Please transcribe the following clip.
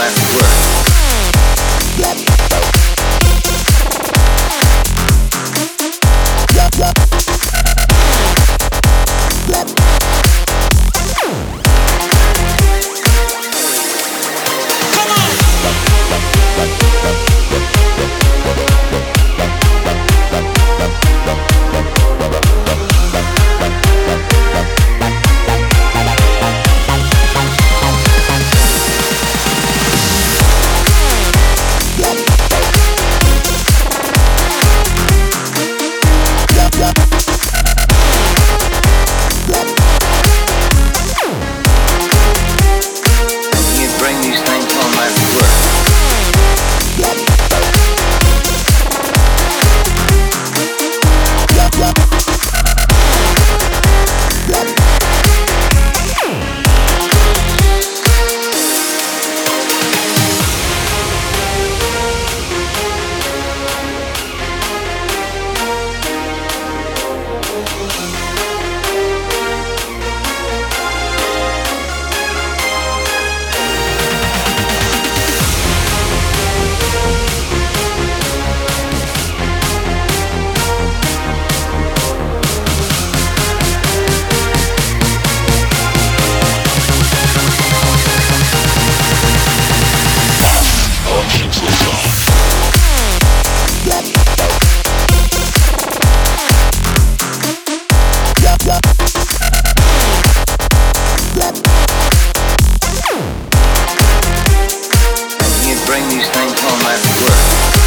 must work. These things home after work.